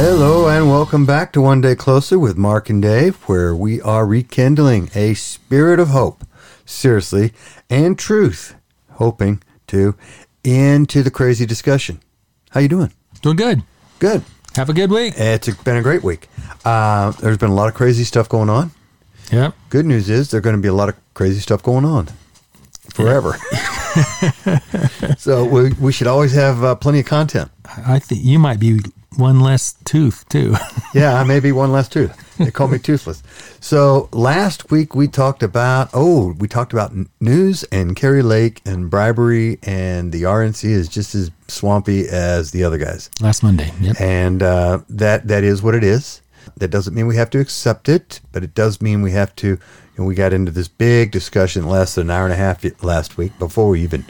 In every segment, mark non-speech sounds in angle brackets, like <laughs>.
Hello and welcome back to One Day Closer with Mark and Dave, where we are rekindling a spirit of hope, seriously, and truth, hoping to into the crazy discussion. How you doing? Doing good. Good. Have a good week. It's been a great week. Uh, there's been a lot of crazy stuff going on. Yep. Good news is there's going to be a lot of crazy stuff going on forever. <laughs> <laughs> so we, we should always have uh, plenty of content. I think you might be one less tooth too. <laughs> yeah, I may be one less tooth. They call me <laughs> toothless. So last week we talked about oh we talked about news and Kari Lake and bribery and the RNC is just as swampy as the other guys. Last Monday. Yep. And uh, that that is what it is. That doesn't mean we have to accept it, but it does mean we have to. And we got into this big discussion less than an hour and a half last week before we even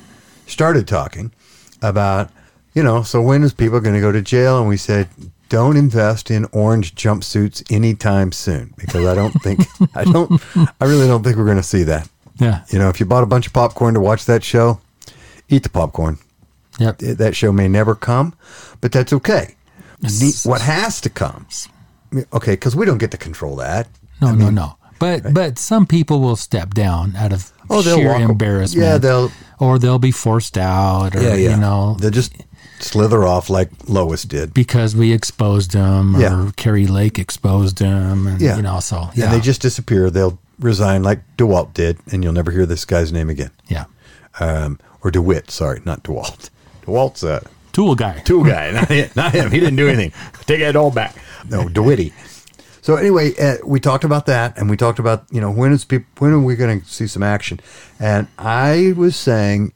started talking about you know. So when is people going to go to jail? And we said don't invest in orange jumpsuits anytime soon because I don't think I don't I really don't think we're going to see that. Yeah. You know, if you bought a bunch of popcorn to watch that show, eat the popcorn. Yep. That show may never come, but that's okay. What has to come? Okay, because we don't get to control that. No, no, no. But but some people will step down out of Oh, sheer embarrassment. Yeah, they'll or they'll be forced out, or you know, they'll just slither off like Lois did. because we exposed them, or Yeah. Kari Lake exposed them, and Yeah. you know, so yeah, And they just disappear. They'll resign like DeWalt did, and you'll never hear this guy's name again. yeah, Um, or DeWit, sorry, not DeWalt. <laughs> DeWalt's a tool guy. tool guy, <laughs> not him. Not him. He didn't do anything. Take that all back. No, DeWitty. So anyway, uh, we talked about that, and we talked about you know when is people when are we going to see some action? And I was saying,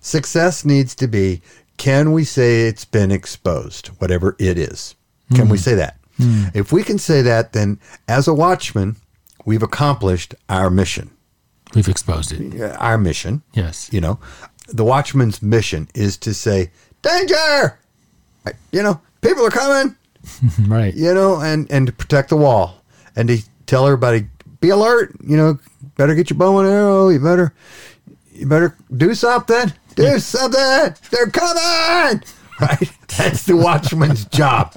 success needs to be can we say it's been exposed, whatever it is? Can we hmm. say that? Hmm. If we can say that, then as a watchman, we've accomplished our mission. We've exposed it. Our mission, Yes. you know, the watchman's mission is to say, danger! You know, people are coming <laughs> Right. you know, and and to protect the wall, and to tell everybody be alert. You know, better get your bow and arrow. You better you better do something. Do something. They're coming. <laughs> Right. That's the watchman's job,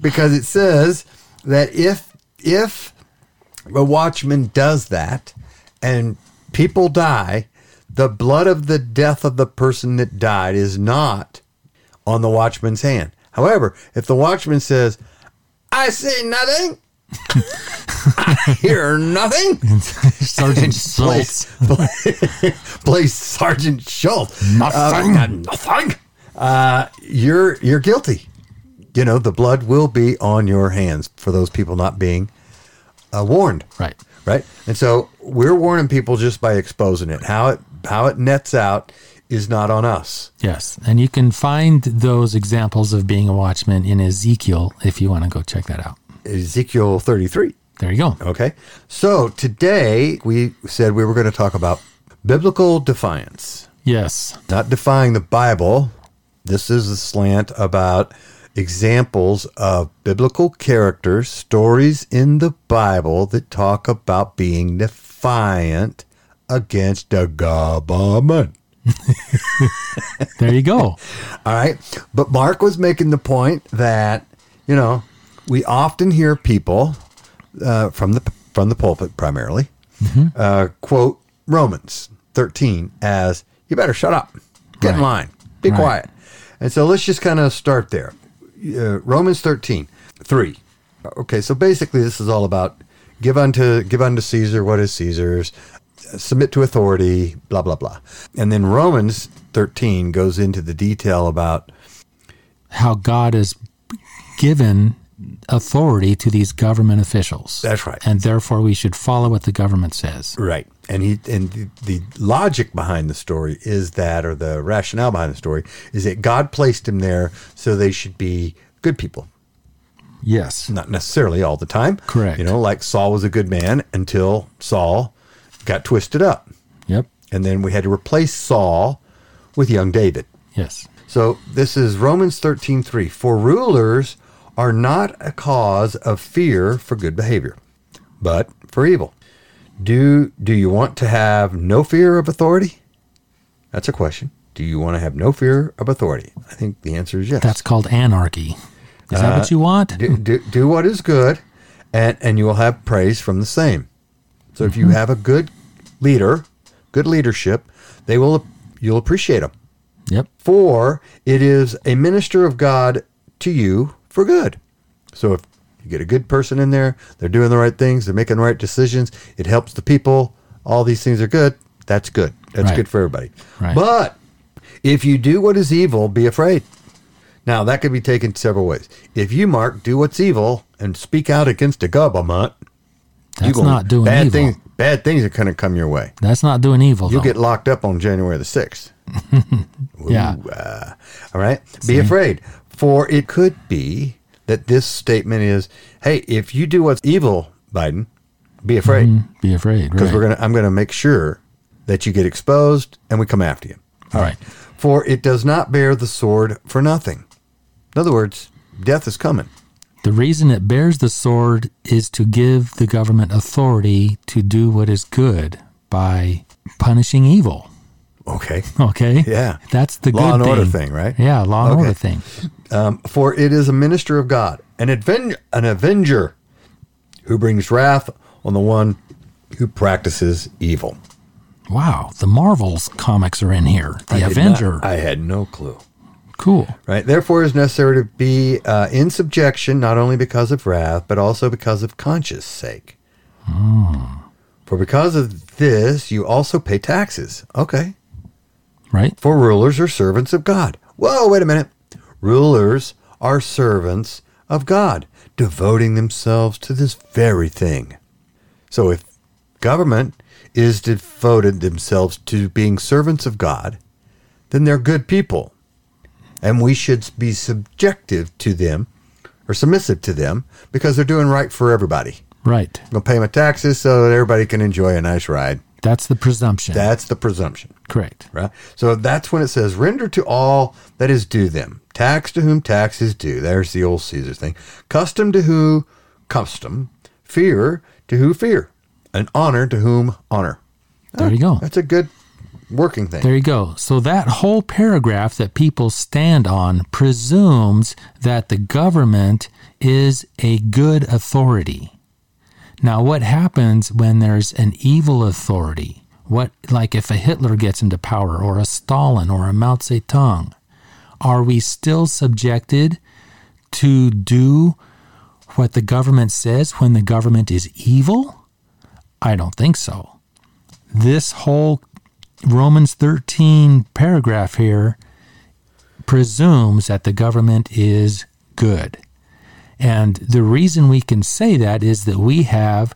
because it says that if if a watchman does that, and people die, the blood of the death of the person that died is not on the watchman's hand. However, if the watchman says, I see nothing, I <laughs> hear nothing, <laughs> Sergeant Schultz. plays, <laughs> plays Sergeant Schultz. Nothing. Uh, nothing. Uh, you're you're guilty. You know the blood will be on your hands for those people not being uh, warned. Right. Right. And so we're warning people just by exposing it. How it how it nets out is not on us. Yes. And you can find those examples of being a watchman in Ezekiel if you want to go check that out. Ezekiel 33. There you go. Okay. So today we said we were going to talk about biblical defiance, Yes. not defying the Bible. This is a slant about examples of biblical characters, stories in the Bible that talk about being defiant against the government. <laughs> There you go. <laughs> All right. But Mark was making the point that, you know, we often hear people uh, from the from the pulpit primarily uh, quote Romans 13 as you better shut up. Get in line. Be Right. quiet. And so let's just kind of start there. Uh, Romans 13, 3. Okay, so basically this is all about give unto give unto Caesar what is Caesar's, submit to authority, blah blah blah. And then Romans 13 goes into the detail about How God has given authority to these government officials. That's right. And therefore we should follow what the government says. Right. And he and the, the logic behind the story is that or the rationale behind the story is that God placed him there so they should be good people. Yes. Not necessarily all the time. Correct. You know, like Saul was a good man until Saul got twisted up. Yep. And then we had to replace Saul with young David. Yes. So this is Romans 13:3. For rulers are not a cause of fear for good behavior, but for evil. Do do you want to have no fear of authority? That's a question. Do you want to have no fear of authority? I think the answer is yes. That's called anarchy. Is that what uh, you want? do, do, do what is good, and, and you will have praise from the same. So if you mm-hmm. have a good leader, good leadership, they will you'll appreciate them. Yep. For it is a minister of God to you for good. So if you get a good person in there, they're doing the right things, they're making the right decisions, it helps the people, all these things are good, that's good. That's Right. good for everybody. Right. But if you do what is evil, be afraid. Now that could be taken several ways. If you, Mark, do what's evil and speak out against the government, That's gonna- not doing bad evil. things. Bad things are going to come your way. That's not doing evil. You'll though. get locked up on January the sixth. <laughs> yeah. Uh, all right. Be afraid, for it could be that this statement is, "Hey, if you do what's evil, Biden, be afraid, Mm, Be afraid. because Right. we're gonna. I'm gonna make sure that you get exposed, and we come after you." All right. Right. For it does not bear the sword for nothing. In other words, death is coming. The reason it bears the sword is to give the government authority to do what is good by punishing evil. Okay. Okay. Yeah. That's the Law good and thing. order thing, right? Yeah, law and Okay. order thing. Um, for it is a minister of God, an avenger, an avenger, who brings wrath on the one who practices evil. Wow, the Marvels comics are in here. The I Avenger. not- I had no clue. cool. Right. Therefore, it is necessary to be uh, in subjection, not only because of wrath, but also because of conscience sake. For because of this, you also pay taxes. Okay. Right? For rulers are servants of God. Whoa, wait a minute. Rulers are servants of God, devoting themselves to this very thing. So if government is devoted themselves to being servants of God, then they're good people. And we should be subjective to them or submissive to them because they're doing right for everybody. Right. I'm going to pay my taxes so that everybody can enjoy a nice ride. That's the presumption. That's the presumption Correct. right? So that's when it says, render to all that is due them. Tax to whom tax is due. There's the old Caesar thing. Custom to who custom. Fear to who fear. And honor to whom honor. There you go. That's a good working thing. There you go. So that whole paragraph that people stand on presumes that the government is a good authority. Now, what happens when there's an evil authority? What, like if a Hitler gets into power, or a Stalin, or a Mao Zedong, are we still subjected to do what the government says when the government is evil? I don't think so. This whole Romans 13 paragraph here presumes that the government is good. And the reason we can say that is that we have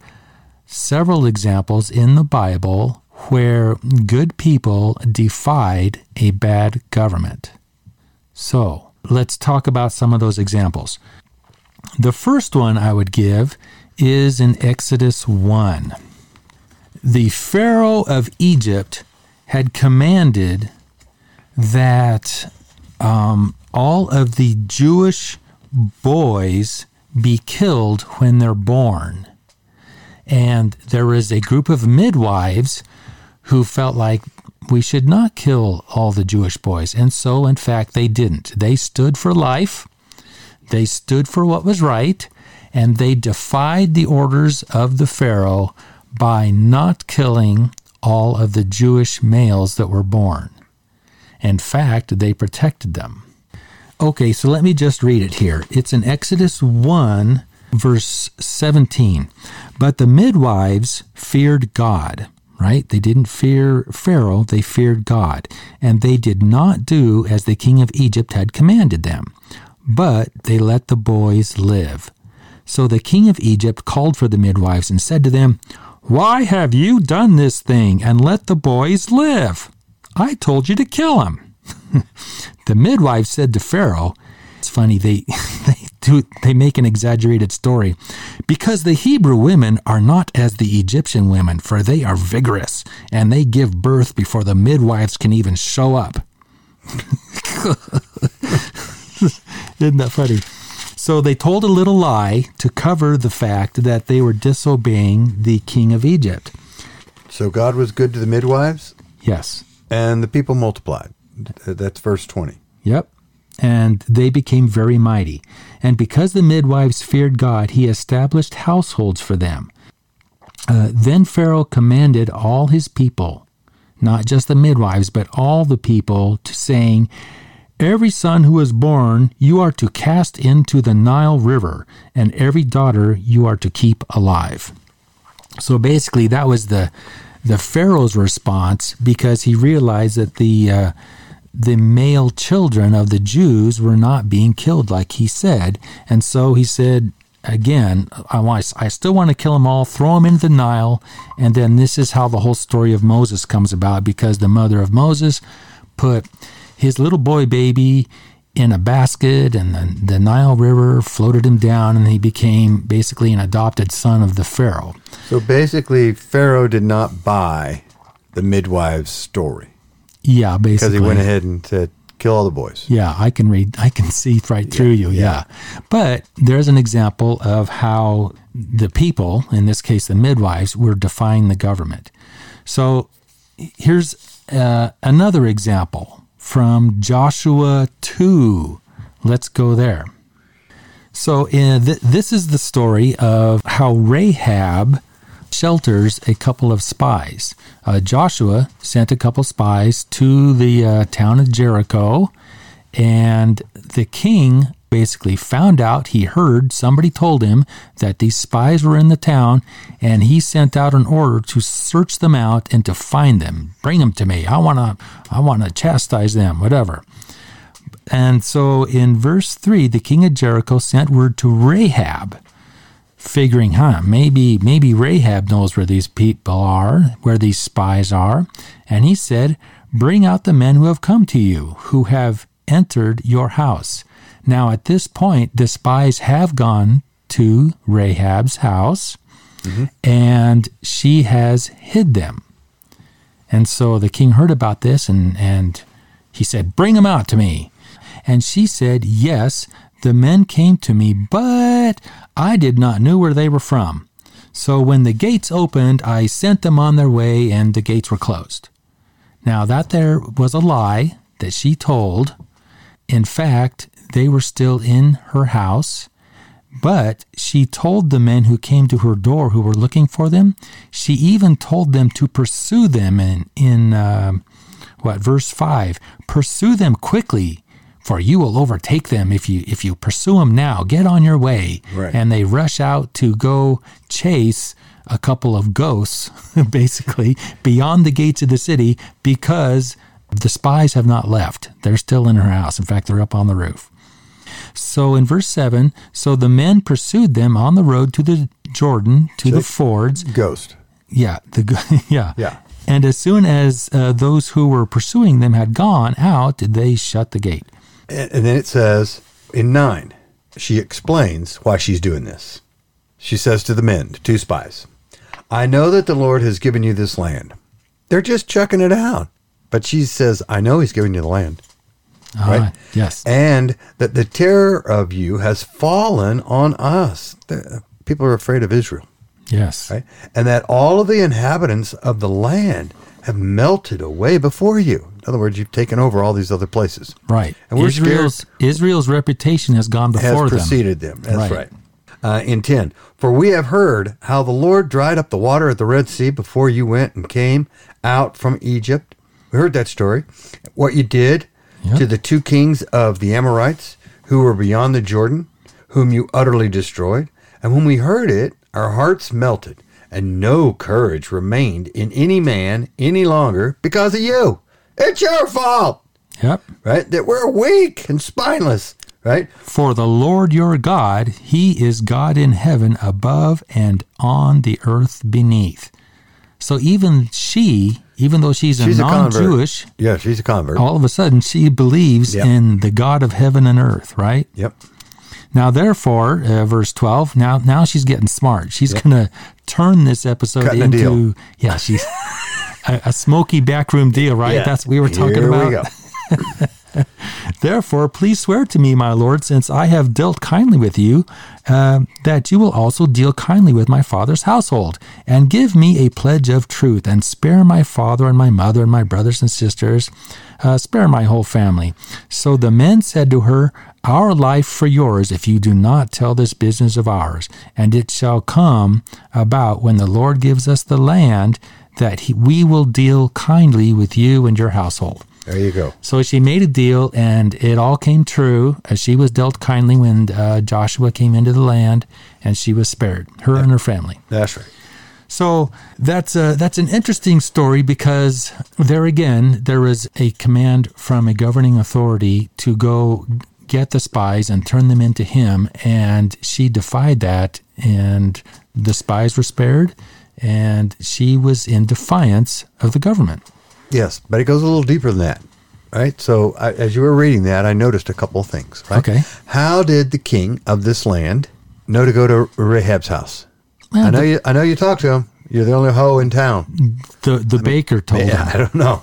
several examples in the Bible where good people defied a bad government. So let's talk about some of those examples. The first one I would give is in Exodus 1 the Pharaoh of Egypt had commanded that um, all of the Jewish boys be killed when they're born. And there was a group of midwives who felt like we should not kill all the Jewish boys. And so, in fact, they didn't. They stood for life, they stood for what was right, and they defied the orders of the Pharaoh by not killing all of the Jewish males that were born. In fact, they protected them. Okay, so let me just read it here. It's in Exodus 1, verse 17. But the midwives feared God, right? They didn't fear Pharaoh, they feared God. And they did not do as the king of Egypt had commanded them, but they let the boys live. So the king of Egypt called for the midwives and said to them, Why have you done this thing and let the boys live? I told you to kill them. <laughs> the midwives said to Pharaoh, It's funny, they, <laughs> they, do, they make an exaggerated story. Because the Hebrew women are not as the Egyptian women, for they are vigorous, and they give birth before the midwives can even show up. <laughs> Isn't that funny? So they told a little lie to cover the fact that they were disobeying the king of Egypt. So God was good to the midwives, Yes. and the people multiplied. Th- That's verse 20. Yep. and they became very mighty. And because the midwives feared God, he established households for them. Uh, then Pharaoh commanded all his people, not just the midwives, but all the people, to saying, Every son who is born you are to cast into the Nile River, and every daughter you are to keep alive. So basically, that was the the Pharaoh's response because he realized that the uh, the male children of the Jews were not being killed like he said, and so he said again, I want I still want to kill them all, throw them into the Nile, and then this is how the whole story of Moses comes about because the mother of Moses put his little boy baby in a basket, and the, the Nile River floated him down, and he became basically an adopted son of the Pharaoh. So basically, Pharaoh did not buy the midwife's story Yeah, basically. because he went ahead and said, "Kill all the boys." Yeah, I can read, I can see right through you. Yeah. But there's an example of how the people, in this case the midwives, were defying the government. So here's uh, another example from Joshua 2. Let's go there. So in th- this is the story of how Rahab shelters a couple of spies. Uh, Joshua sent a couple spies to the uh, town of Jericho, and the king basically found out. He heard somebody told him that these spies were in the town, and he sent out an order to search them out and to find them, bring them to me. I want to, I want to chastise them, whatever. And so in verse 3, the king of Jericho sent word to Rahab, figuring, huh, maybe maybe Rahab knows where these people are, where these spies are. And he said, Bring out the men who have come to you, who have entered your house. Now at this point, the spies have gone to Rahab's house, mm-hmm. and she has hid them. And so the king heard about this and, and he said, Bring them out to me. And she said, Yes, the men came to me, but I did not know where they were from. So when the gates opened, I sent them on their way, and the gates were closed. Now, that there was a lie that she told. In fact, they were still in her house, but she told the men who came to her door who were looking for them, she even told them to pursue them in, in uh, what, verse 5 pursue them quickly. For you will overtake them if you if you pursue them now. Get on your way, Right. and they rush out to go chase a couple of ghosts, <laughs> basically beyond the gates of the city, because the spies have not left. They're still in her house. In fact, they're up on the roof. So in verse 7, so the men pursued them on the road to the Jordan, to the fords. Ghost. Yeah, the <laughs> yeah. Yeah. And as soon as uh, those who were pursuing them had gone out, they shut the gate. And, and then it says in nine, she explains why she's doing this. She says to the men, the two spies, I know that the Lord has given you this land. They're just checking it out. But she says, I know he's giving you the land. Ah, Right. yes. And that the terror of you has fallen on us. The- people are afraid of Israel. Yes. Right? And that all of the inhabitants of the land have melted away before you. In other words, you've taken over all these other places. Right. And we're Israel's Israel's reputation has gone before them. Has preceded them. That's Right. right. Uh, in 10, for we have heard how the Lord dried up the water at the Red Sea before you went and came out from Egypt. We heard that story. What you did Yeah. to the two kings of the Amorites who were beyond the Jordan, whom you utterly destroyed. And when we heard it, our hearts melted, and no courage remained in any man any longer because of you. It's your fault, Yep. right? That we're weak and spineless, right? For the Lord your God, he is God in heaven above and on the earth beneath. So even she, even though she's, She's a convert. non-Jewish, Yeah, she's a convert. all of a sudden she believes Yep. in the God of heaven and earth, right? Yep. Now, therefore, uh, verse twelve. Now, now she's getting smart. She's gonna turn this episode Cutting into yeah, she's a, a smoky backroom deal, right? Yeah. That's what we were talking Here about. we. <laughs> <laughs> Therefore, please swear to me, my lord, since I have dealt kindly with you, uh, that you will also deal kindly with my father's household, and give me a pledge of truth, and spare my father and my mother and my brothers and sisters, uh, spare my whole family. So the men said to her, Our life for yours, if you do not tell this business of ours. And it shall come about when the Lord gives us the land that he, we will deal kindly with you and your household. There you go. So she made a deal, and it all came true. As she was dealt kindly when uh, Joshua came into the land, and she was spared, her and her family. That's right. So that's a, that's an interesting story because there again there was a command from a governing authority to go get the spies and turn them into him, and she defied that, and the spies were spared, and she was in defiance of the government. Yes, but it goes a little deeper than that. Right. So I, as you were reading that, I noticed a couple of things. Right? Okay. How did the king of this land know to go to Rahab's house? Well, I know the- you. I know you talked to him. You're the only hoe in town. The the baker told Yeah, him. I don't know.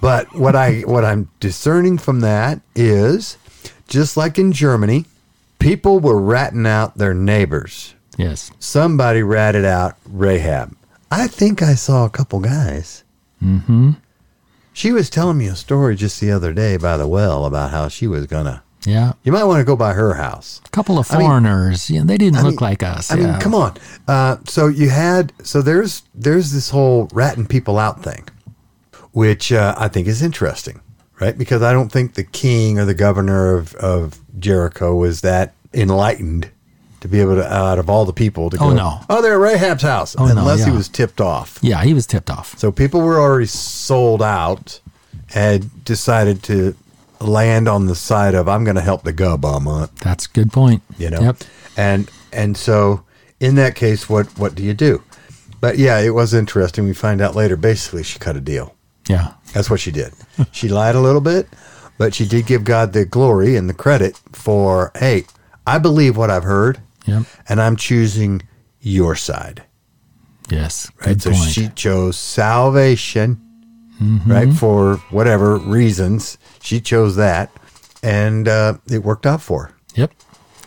But what I what I'm discerning from that is just like in Germany, people were ratting out their neighbors. Yes. Somebody ratted out Rahab. I think I saw a couple guys. Mm-hmm. She was telling me a story just the other day by the well about how she was gonna. Yeah. You might want to go by her house. A couple of I mean- foreigners. yeah, they didn't I look mean- like us. I mean, come on. Uh, so you had so there's there's this whole ratting people out thing, which uh, I think is interesting, right? Because I don't think the king or the governor of of Jericho was that enlightened to be able to out of all the people to Oh, go. no. Oh, they're at Rahab's house, Oh, no, unless he was tipped off. Yeah, he was tipped off. So people were already sold out, had decided to land on the side of I'm going to help the gub all That's a good point. you know Yep. and and so in that case what what do you do but yeah it was interesting we find out later basically she cut a deal Yeah. that's what she did <laughs> she lied a little bit but she did give god the glory and the credit for hey i believe what i've heard Yep. and i'm choosing your side Yes. right so point. she chose salvation Mm-hmm. right for whatever reasons she chose that and uh, it worked out for her Yep.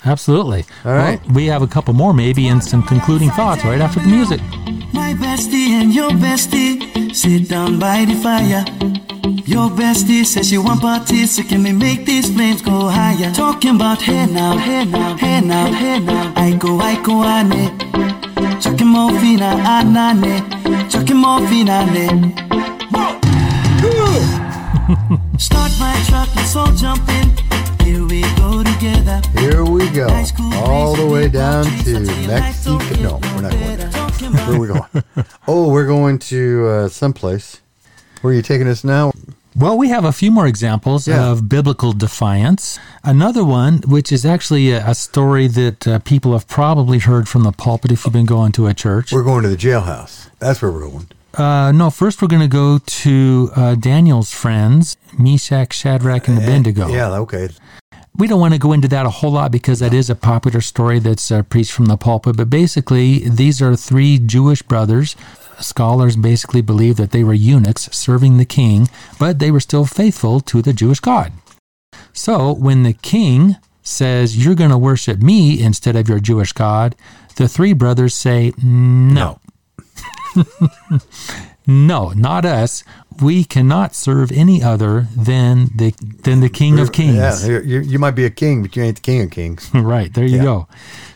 Absolutely. All right. Well, we have a couple more maybe and some concluding thoughts right after the music. My bestie and your bestie sit down by the fire. Your bestie says she want parties, so can we make these flames go higher? Talking about hey now, hey now, hey now, hey now. I go, I go, ane. Chucking more fina, ah, anane. Ah, Chucking more fina, ne. Start my truck, let's all jump in. Here we go together. Here we go, all the way down to Mexico. No, we're not going there. Where are we going? <laughs> Oh, we're going to uh, someplace. Where are you taking us now? Well, we have a few more examples Yeah. of biblical defiance. Another one, which is actually a, a story that uh, people have probably heard from the pulpit if you've been going to a church. We're going to the jailhouse. That's where we're going. Uh, no, first we're going to go to uh, Daniel's friends, Meshach, Shadrach, and Abednego. Yeah, okay. We don't want to go into that a whole lot because that is a popular story that's uh, preached from the pulpit. But basically, these are three Jewish brothers. Scholars basically believe that they were eunuchs serving the king, but they were still faithful to the Jewish God. So when the king says, You're going to worship me instead of your Jewish God, the three brothers say, No. <laughs> no, not us. We cannot serve any other than the than the King of Kings. Yeah, you, you, might be a king, but you ain't the king of kings. <laughs> right there you Yeah. go.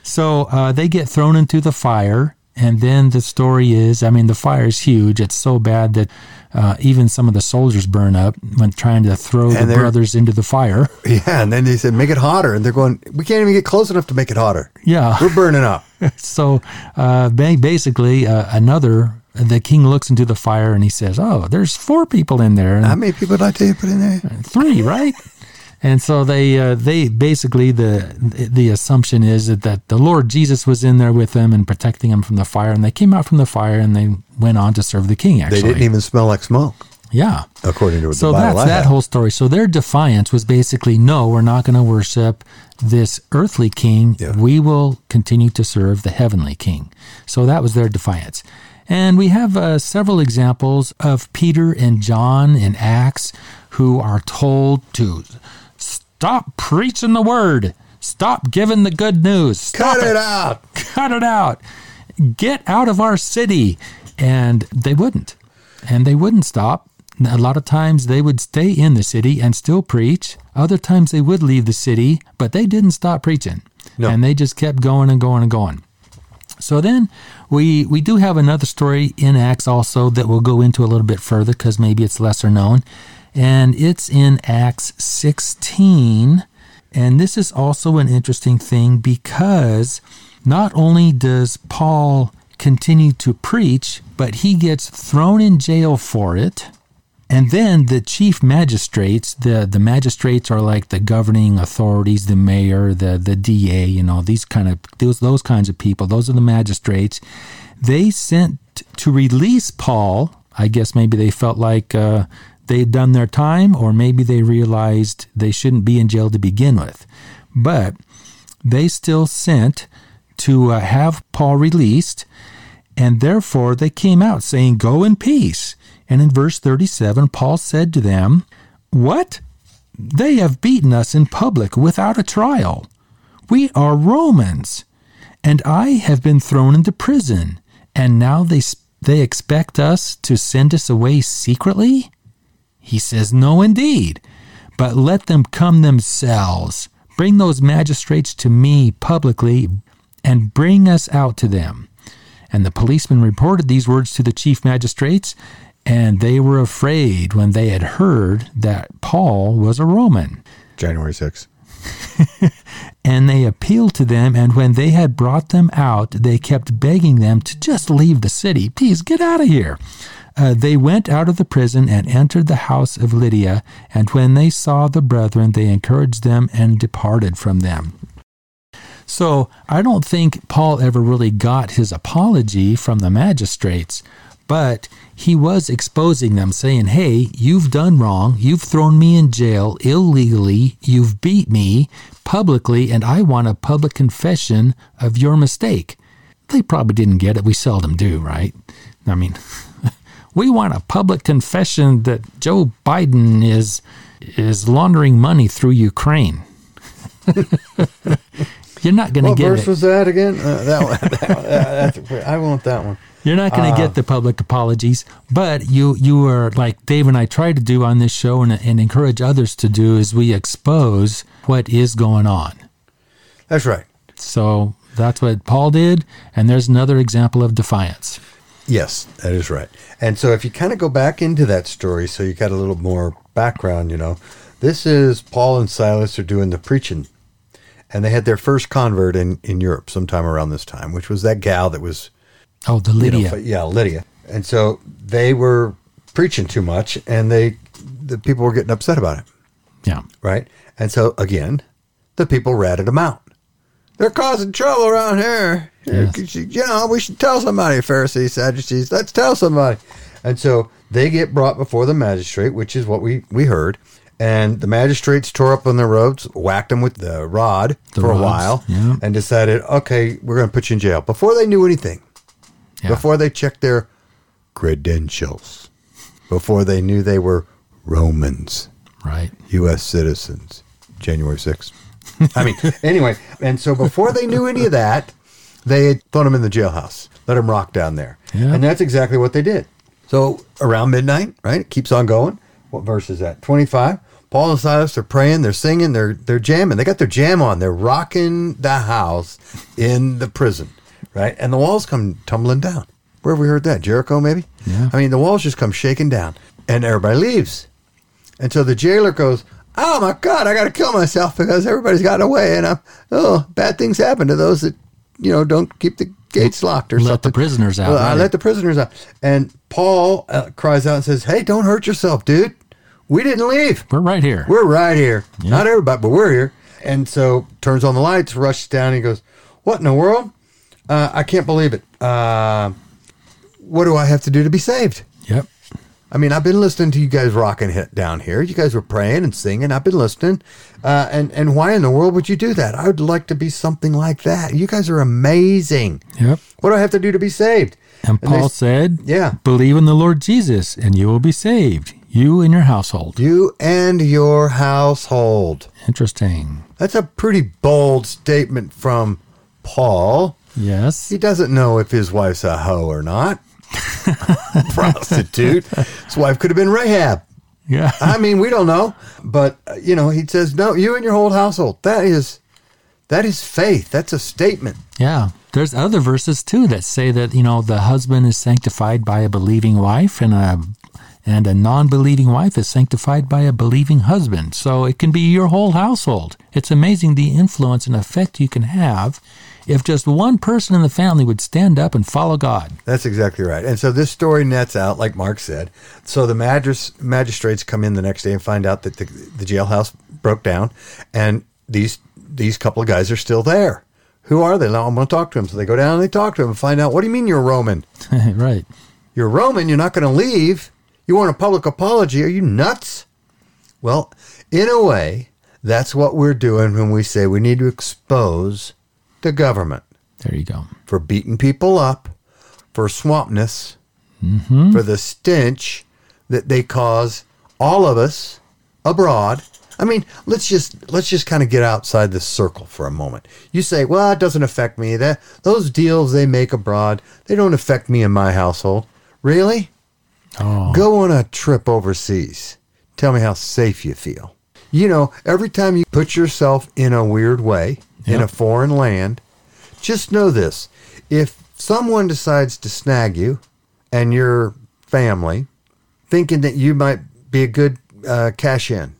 So uh, they get thrown into the fire, and then the story is, I mean, the fire is huge. It's so bad that uh, even some of the soldiers burn up when trying to throw the brothers into the fire. <laughs> Yeah, and then they said, make it hotter. And they're going, we can't even get close enough to make it hotter. Yeah. We're burning up. <laughs> So uh, basically, uh, another. The king looks into the fire and he says, "Oh, there's four people in there." And How many people did I tell you put in there? three, right? <laughs> And so they uh, they basically the the assumption is that, that the Lord Jesus was in there with them and protecting them from the fire, and they came out from the fire and they went on to serve the king. Actually, They didn't even smell like smoke, yeah. according to the So Bible. that's I that have. whole story. So their defiance was basically, no, we're not going to worship this earthly king. Yeah. We will continue to serve the heavenly king. So that was their defiance. And we have uh, several examples of Peter and John in Acts who are told to stop preaching the word. Stop giving the good news. Stop Cut it out. <laughs> cut it out. Get out of our city. And they wouldn't. And they wouldn't stop. A lot of times they would stay in the city and still preach. Other times they would leave the city, but they didn't stop preaching. No. And they just kept going and going and going. So then we we do have another story in Acts also that we'll go into a little bit further because maybe it's lesser known. And it's in Acts 16. And this is also an interesting thing because not only does Paul continue to preach, but he gets thrown in jail for it. And then the chief magistrates, the, the magistrates are like the governing authorities, the mayor, the, the DA, you know, these kind of those those kinds of people. Those are the magistrates. They sent to release Paul. I guess maybe they felt like uh, they had done their time, or maybe they realized they shouldn't be in jail to begin with. But they still sent to uh, have Paul released, and therefore they came out saying, Go in peace. And in verse 37, Paul said to them, What? They have beaten us in public without a trial. We are Romans, and I have been thrown into prison, and now they, they expect us to send us away secretly? He says, No, indeed, but let them come themselves. Bring those magistrates to me publicly and bring us out to them. And the policemen reported these words to the chief magistrates, and they were afraid when they had heard that Paul was a Roman. January 6th. <laughs> And they appealed to them, and when they had brought them out, they kept begging them to just leave the city. Please get out of here. Uh, they went out of the prison and entered the house of Lydia, and when they saw the brethren, they encouraged them and departed from them. So I don't think Paul ever really got his apology from the magistrates, but he was exposing them, saying, Hey, you've done wrong. You've thrown me in jail illegally. You've beat me publicly, and I want a public confession of your mistake. They probably didn't get it. We seldom do, right? I mean, <laughs> we want a public confession that Joe Biden is is laundering money through Ukraine. <laughs> You're not going to get verse it. Verse was that again? Uh, that one. <laughs> That that's, I want that one. You're not going to get uh-huh. the public apologies, but you you are like Dave and I try to do on this show and, and encourage others to do is we expose what is going on. That's right. So that's what Paul did, and there's another example of defiance. Yes, that is right. And so if you kind of go back into that story, so you got a little more background, you know, this is Paul and Silas are doing the preaching. And they had their first convert in, in Europe sometime around this time, which was that gal that was, Oh, the you know, Lydia. yeah, Lydia. And so they were preaching too much and they, the people were getting upset about it, yeah. right? And so again, the people ratted them out. They're causing trouble around here. Yes. You know, we should tell somebody, Pharisees, Sadducees. Let's tell somebody. And so they get brought before the magistrate, which is what we, we heard. And the magistrates tore up on their robes, whacked them with the rod The for rods, a while, yeah. and decided, okay, we're going to put you in jail. Before they knew anything, Yeah. before they checked their credentials, before they knew they were Romans. Right. U.S. citizens, January 6th. <laughs> I mean, anyway, and so before they knew any of that, they had thrown him in the jailhouse, let him rock down there. Yeah. And that's exactly what they did. So around midnight, right? It keeps on going. What verse is that? 25. Paul and Silas are praying, they're singing, they're they're jamming. They got their jam on. They're rocking the house in the prison, right? And the walls come tumbling down. Where have we heard that? Jericho, maybe? Yeah. I mean, the walls just come shaking down, and everybody leaves. And so the jailer goes, "Oh my God, I got to kill myself because everybody's gotten away, and I'm oh, bad things happen to those that you know don't keep the gates locked or Let something." the prisoners out, Well, I let the prisoners out, and Paul uh, cries out and says, "Hey, don't hurt yourself, dude. We didn't leave. We're right here. We're right here. Not everybody, but we're here." And so turns on the lights, rushes down, and he goes, "What in the world? Uh, I can't believe it. Uh, what do I have to do to be saved?" Yep. I mean, I've been listening to you guys rocking hit down here. You guys were praying and singing. I've been listening. Uh, and, and why in the world would you do that? I would like to be something like that. You guys are amazing. Yep. What do I have to do to be saved? And Paul said, Yeah. Believe in the Lord Jesus, and you will be saved, You and your household. You and your household. Interesting. That's a pretty bold statement from Paul. Yes. He doesn't know if his wife's a hoe or not. <laughs> Prostitute. His wife could have been Rahab. Yeah. I mean, we don't know, but uh, you know, he says, "No, you and your whole household." That is, that is faith. That's a statement. Yeah. There's other verses too that say that, you know, the husband is sanctified by a believing wife and a and a non-believing wife is sanctified by a believing husband. So it can be your whole household. It's amazing the influence and effect you can have if just one person in the family would stand up and follow God. That's exactly right. And so this story nets out, like Mark said. So the magis- magistrates come in the next day and find out that the, the jailhouse broke down, and these these couple of guys are still there. Who are they? Now I'm going to talk to them. So they go down and they talk to them and find out. What do you mean you're Roman? <laughs> right. You're Roman. You're not going to leave. You want a public apology? Are you nuts? Well, in a way, that's what we're doing when we say we need to expose the government There you go. for beating people up, for swampness, Mm-hmm. for the stench that they cause all of us abroad. I mean, let's just let's just kind of get outside this circle for a moment. You say, "Well, it doesn't affect me. That those deals they make abroad, they don't affect me in my household." Really? Oh. Go on a trip overseas. Tell me how safe you feel. You know, every time you put yourself in a weird way in a foreign land, just know this. If someone decides to snag you and your family, thinking that you might be a good uh, cash in,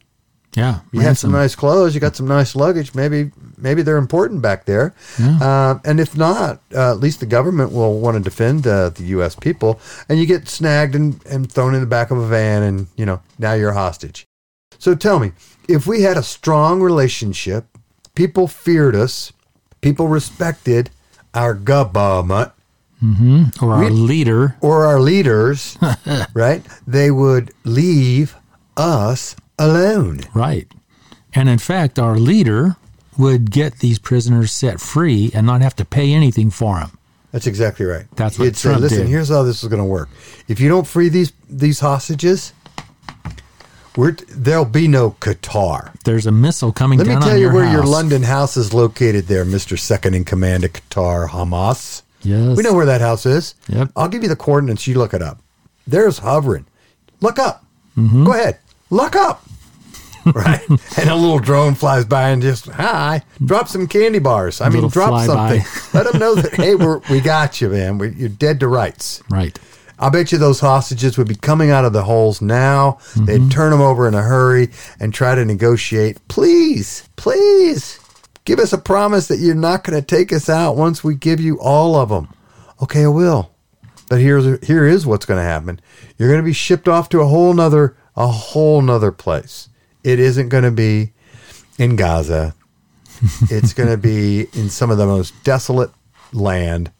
Yeah. you have some nice clothes, you got some nice luggage. Maybe maybe they're important back there. Uh, and if not, uh, at least the government will want to defend uh, the U.S. people. And you get snagged and, and thrown in the back of a van, and you know now you're a hostage. So tell me, if we had a strong relationship, people feared us, people respected our government mm-hmm. or our we- leader. or our leaders, <laughs> right? They would leave us alone. Right. And in fact, our leader would get these prisoners set free and not have to pay anything for them. That's exactly right. That's what He'd say, Listen, did." here's how this is going to work. If you don't free these these hostages, we're, there'll be no Qatar. There's a missile coming Let me tell you your where your. London house is located there, Mr. Second in Command of Qatar, Hamas. Yes. We know where that house is. Yep. I'll give you the coordinates. You look it up. There's hovering. Look up. Mm-hmm. Go ahead. Look up. <laughs> right. And a little drone flies by and just, hi, drop some candy bars. I mean, drop something. Let them know that, <laughs> hey, we're, we got you, man. We, you're dead to rights. Right. I bet you those hostages would be coming out of the holes now. Mm-hmm. They'd turn them over in a hurry and try to negotiate. Please, please give us a promise that you're not going to take us out once we give you all of them. Okay, I will. But here's here is what's going to happen. You're going to be shipped off to a whole nother a whole nother place. It isn't going to be in Gaza. <laughs> it's going to be in some of the most desolate land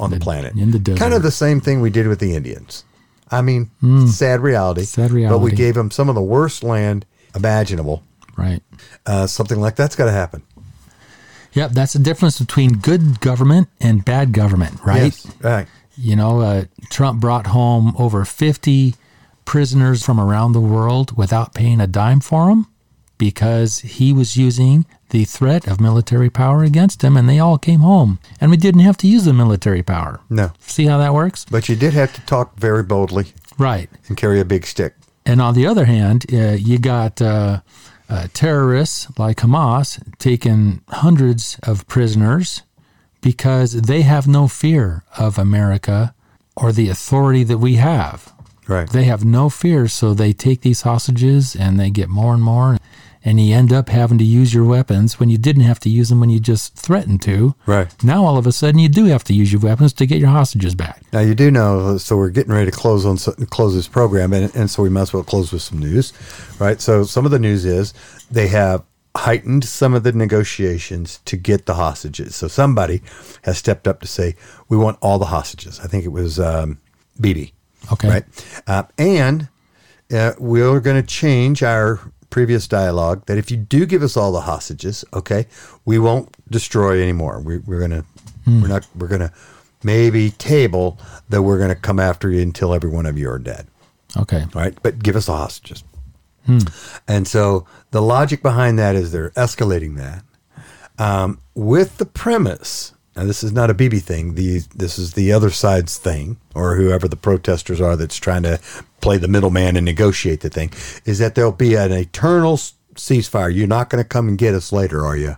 on the, planet. in the desert. Kind of the same thing we did with the Indians. I mean, sad reality. Sad But we gave them some of the worst land imaginable. Right. Uh, something like that's got to happen. Yep. That's the difference between good government and bad government, right? Yes, right. You know, uh, Trump brought home over 50 prisoners from around the world without paying a dime for them because he was using the threat of military power against him, and they all came home. And we didn't have to use the military power. No, See how that works? but you did have to talk very boldly Right. and carry a big stick. And on the other hand, uh, you got uh, uh, terrorists like Hamas taking hundreds of prisoners because they have no fear of America or the authority that we have. Right. They have no fear, so they take these hostages and they get more and more. And you end up having to use your weapons when you didn't have to use them when you just threatened to. Right. Now, all of a sudden, you do have to use your weapons to get your hostages back. Now you do know, so we're getting ready to close on close this program, and, and so we might as well close with some news, right? So some of the news is they have heightened some of the negotiations to get the hostages. So somebody has stepped up to say we want all the hostages. I think it was um, Okay. right? Uh, and uh, we're going to change our previous dialogue that if you do give us all the hostages, okay, we won't destroy anymore. We, we're to, we're not, we're to maybe table that we're to come after you until every one of you are dead. Okay. right? But give us the hostages. And so the logic behind that is they're escalating that um, with the premise. Now, this is not a Bibi thing. The, this is the other side's thing, or whoever the protesters are that's trying to play the middleman and negotiate the thing, is that there'll be an eternal ceasefire. You're not going to come and get us later, are you?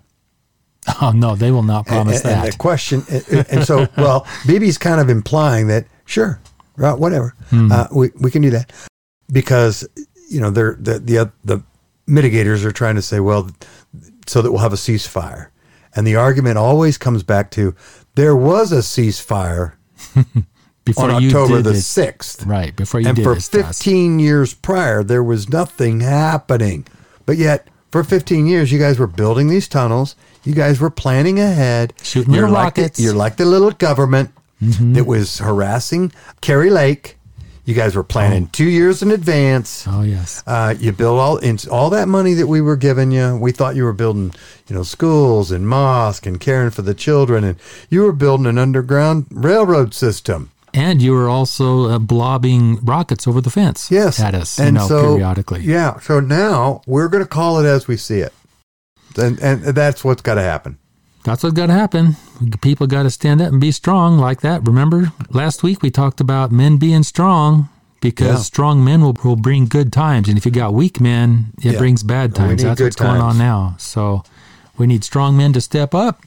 <laughs> Oh no, they will not promise and, that. And the question, and, and so, <laughs> well, Bibi's kind of implying that, sure, right, whatever, uh, we, we can do that because, you know, they're, the, the, the mitigators are trying to say, well, so that we'll have a ceasefire. And the argument always comes back to there was a ceasefire <laughs> before on you October did the this, 6th. right? Before you and did for this to us. 15 years prior, there was nothing happening. But yet, for 15 years, you guys were building these tunnels. You guys were planning ahead. Shooting you're little like rockets. Mm-hmm. you're like the little government that was harassing Kari Lake. You guys were planning two years in advance. Oh yes. Uh, you built all in all that money that we were giving you. We thought you were building, you know, schools and mosque and caring for the children, and you were building an underground railroad system. And you were also uh, blobbing rockets over the fence. Yes, At us, and you know, so periodically. Yeah. So now we're going to call it as we see it, and and that's what's got to happen. That's what's got to happen. People got to stand up and be strong like that. Remember, last week we talked about men being strong because Yeah. strong men will, will bring good times. And if you got weak men, it Yeah. brings bad times. That's what's going on now. So we need strong men to step up.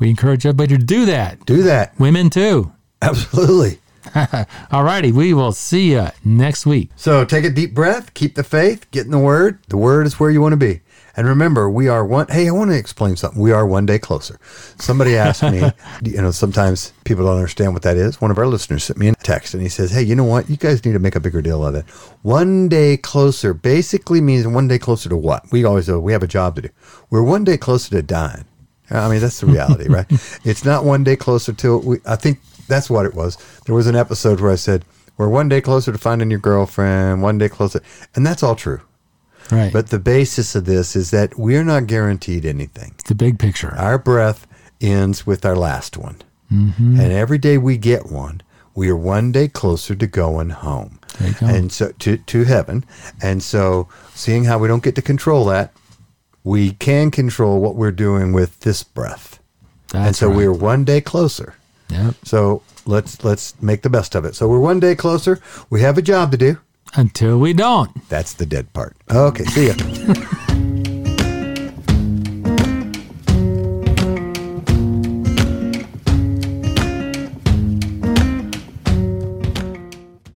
We encourage everybody to do that. Do that Women too. <laughs> absolutely. <laughs> All righty. We will see you next week. So take a deep breath, keep the faith, get in the word. The word is where you want to be. And remember, we are one. Hey, I want to explain something. We are one day closer. Somebody asked me, <laughs> you know, sometimes people don't understand what that is. One of our listeners sent me a text and he says, Hey, you know what? You guys need to make a bigger deal of it. One day closer basically means one day closer to what? We always know we have a job to do. We're one day closer to dying. I mean, that's the reality, right? <laughs> It's not one day closer to we. I think that's what it was. There was an episode where I said, "We're one day closer to finding your girlfriend, one day closer," and that's all true. Right. But the basis of this is that we're not guaranteed anything. it's the big picture. Our breath ends with our last one, mm-hmm. and every day we get one, we are one day closer to going home, There you go. and so to to heaven. And so, seeing how we don't get to control that, we can control what we're doing with this breath, That's and so right. we're one day closer. Yep. So let's let's make the best of it. So we're one day closer. We have a job to do. Until we don't. That's the dead part. Okay, see ya. <laughs>